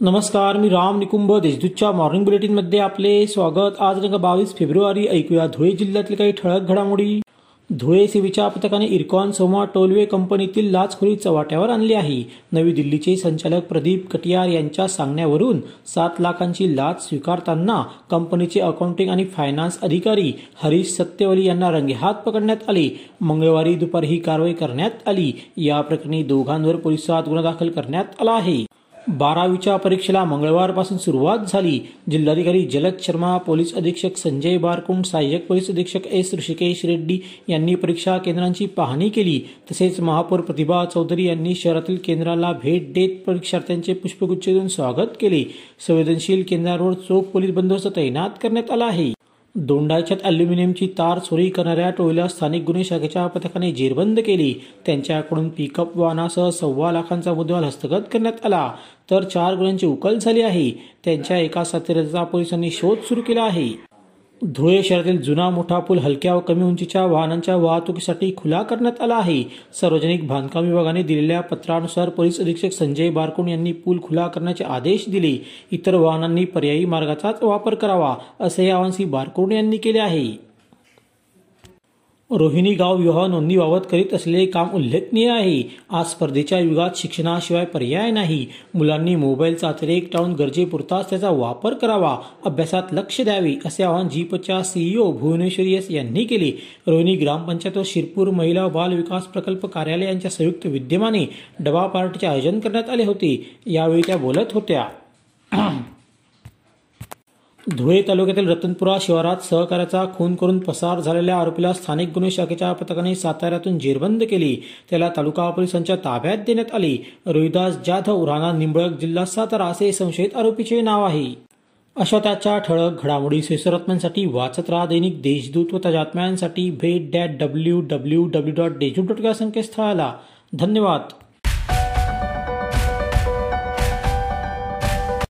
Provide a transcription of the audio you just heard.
नमस्कार मी राम निकुंभ देशदूतच्या मॉर्निंग बुलेटिनमध्ये आपले स्वागत. आज रंग बावीस फेब्रुवारी ऐकूया धुळे जिल्ह्यातील काही ठळक घडामोडी. धुळे सेवेच्या पथकाने इरकॉन सोमा टोलवे कंपनीतील लाचखोरी चव्हाट्यावर आणली आहे. नवी दिल्लीचे संचालक प्रदीप कटियार यांच्या सांगण्यावरून सात लाखांची लाच स्वीकारताना कंपनीचे अकाउंटिंग आणि फायनान्स अधिकारी हरीश सत्यवली यांना रंगेहात पकडण्यात आले. मंगळवारी दुपारी ही कारवाई करण्यात आली. या प्रकरणी दोघांवर पोलिसात गुन्हा दाखल करण्यात आला आहे. बारावीच्या परीक्षेला मंगळवारपासून सुरुवात झाली. जिल्हाधिकारी जलद शर्मा पोलीस अधीक्षक संजय बारकुंड सहाय्यक पोलीस अधीक्षक एस ऋषिकेश रेड्डी यांनी परीक्षा केंद्रांची पाहणी केली. तसेच महापौर प्रतिभा चौधरी यांनी शहरातील केंद्राला भेट देत परीक्षार्थ्यांचे पुष्पगुच्छ देऊन स्वागत केले. संवेदनशील केंद्रांवर चोख पोलीस बंदोबस्त तैनात करण्यात आला आहे. दोंडाच्यात अल्युमिनियमची तार चोरी करणाऱ्या टोळीला स्थानिक गुन्हे शाखेच्या पथकाने जेरबंद केली. त्यांच्याकडून पिकअप वाहनासह सव्वा लाखांचा मुद्देमाल हस्तगत करण्यात आला. तर चार गुन्ह्यांची उकल झाली आहे. त्यांच्या एका साथीदाराचा पोलिसांनी शोध सुरू केला आहे. धुळे शहरातील जुना मोठा पूल हलक्या व कमी उंचीच्या वाहनांच्या वाहतुकीसाठी खुला करण्यात आला आहे. सार्वजनिक बांधकाम विभागाने दिलेल्या पत्रानुसार पोलीस अधीक्षक संजय बारकुण यांनी पूल खुला करण्याचे आदेश दिले. इतर वाहनांनी पर्यायी मार्गाचाच वापर करावा असे आवाहन श्री बारकुण यांनी केले आहे. रोहिणी गाव विवाह नोंदणीबाबत करीत असलेले काम उल्लेखनीय आहे. आज स्पर्धेच्या युगात शिक्षणाशिवाय पर्याय नाही. मुलांनी मोबाईलचा अतिरेक टाळून गरजेपुरताच त्याचा वापर करावा अभ्यासात लक्ष द्यावे असे आवाहन जीपच्या सीईओ भुवनेश्वरी एस यांनी केले. रोहिणी ग्रामपंचायत व शिरपूर महिला बाल विकास प्रकल्प कार्यालय यांच्या संयुक्त विद्यमाने डबा पार्टीचे आयोजन करण्यात आले होते. यावेळी त्या बोलत होत्या. धुळे तालुक्यातील रतनपुरा शिवारात सहकार्याचा खून करून पसार झालेल्या आरोपीला स्थानिक गुन्हे शाखेच्या पथकाने साताऱ्यातून जेरबंद केली. त्याला तालुका पोलिसांच्या ताब्यात देण्यात आले. रोहिदास जाधव राणा निंबळक जिल्हा सातारा असे संशयित आरोपीचे नाव आहे. अशा त्याच्या ठळक घडामोडी सेसरत्म्यांसाठी वाचत राहा दैनिक देशदूत व ताज्या भेट that W W W dot Deshdoot dot या संकेतस्थळाला. धन्यवाद.